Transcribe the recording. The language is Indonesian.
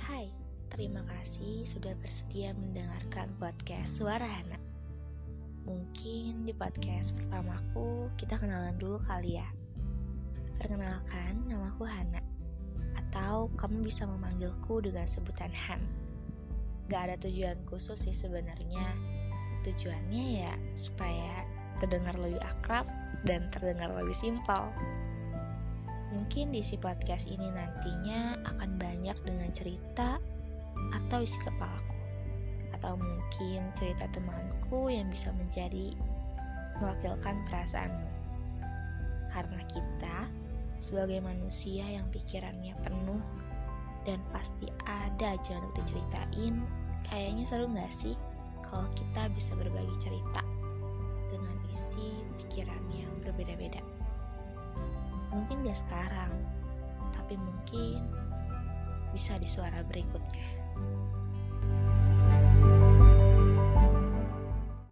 Hai, terima kasih sudah bersedia mendengarkan podcast Suara Hana. Mungkin di podcast pertamaku kita kenalan dulu kali ya. Perkenalkan, namaku Hana. Atau kamu bisa memanggilku dengan sebutan Han. Gak ada tujuan khusus sih sebenarnya. Tujuannya ya supaya terdengar lebih akrab dan terdengar lebih simpel. Mungkin di si podcast ini nantinya akan banyak dengan cerita atau isi kepalaku. Atau mungkin cerita temanku yang bisa menjadi mewakilkan perasaanmu. Karena kita sebagai manusia yang pikirannya penuh dan pasti ada aja untuk diceritain, kayaknya seru gak sih kalau kita bisa berbagi cerita dengan isi pikiran yang berbeda-beda mungkin gak sekarang, tapi mungkin bisa di suara berikutnya.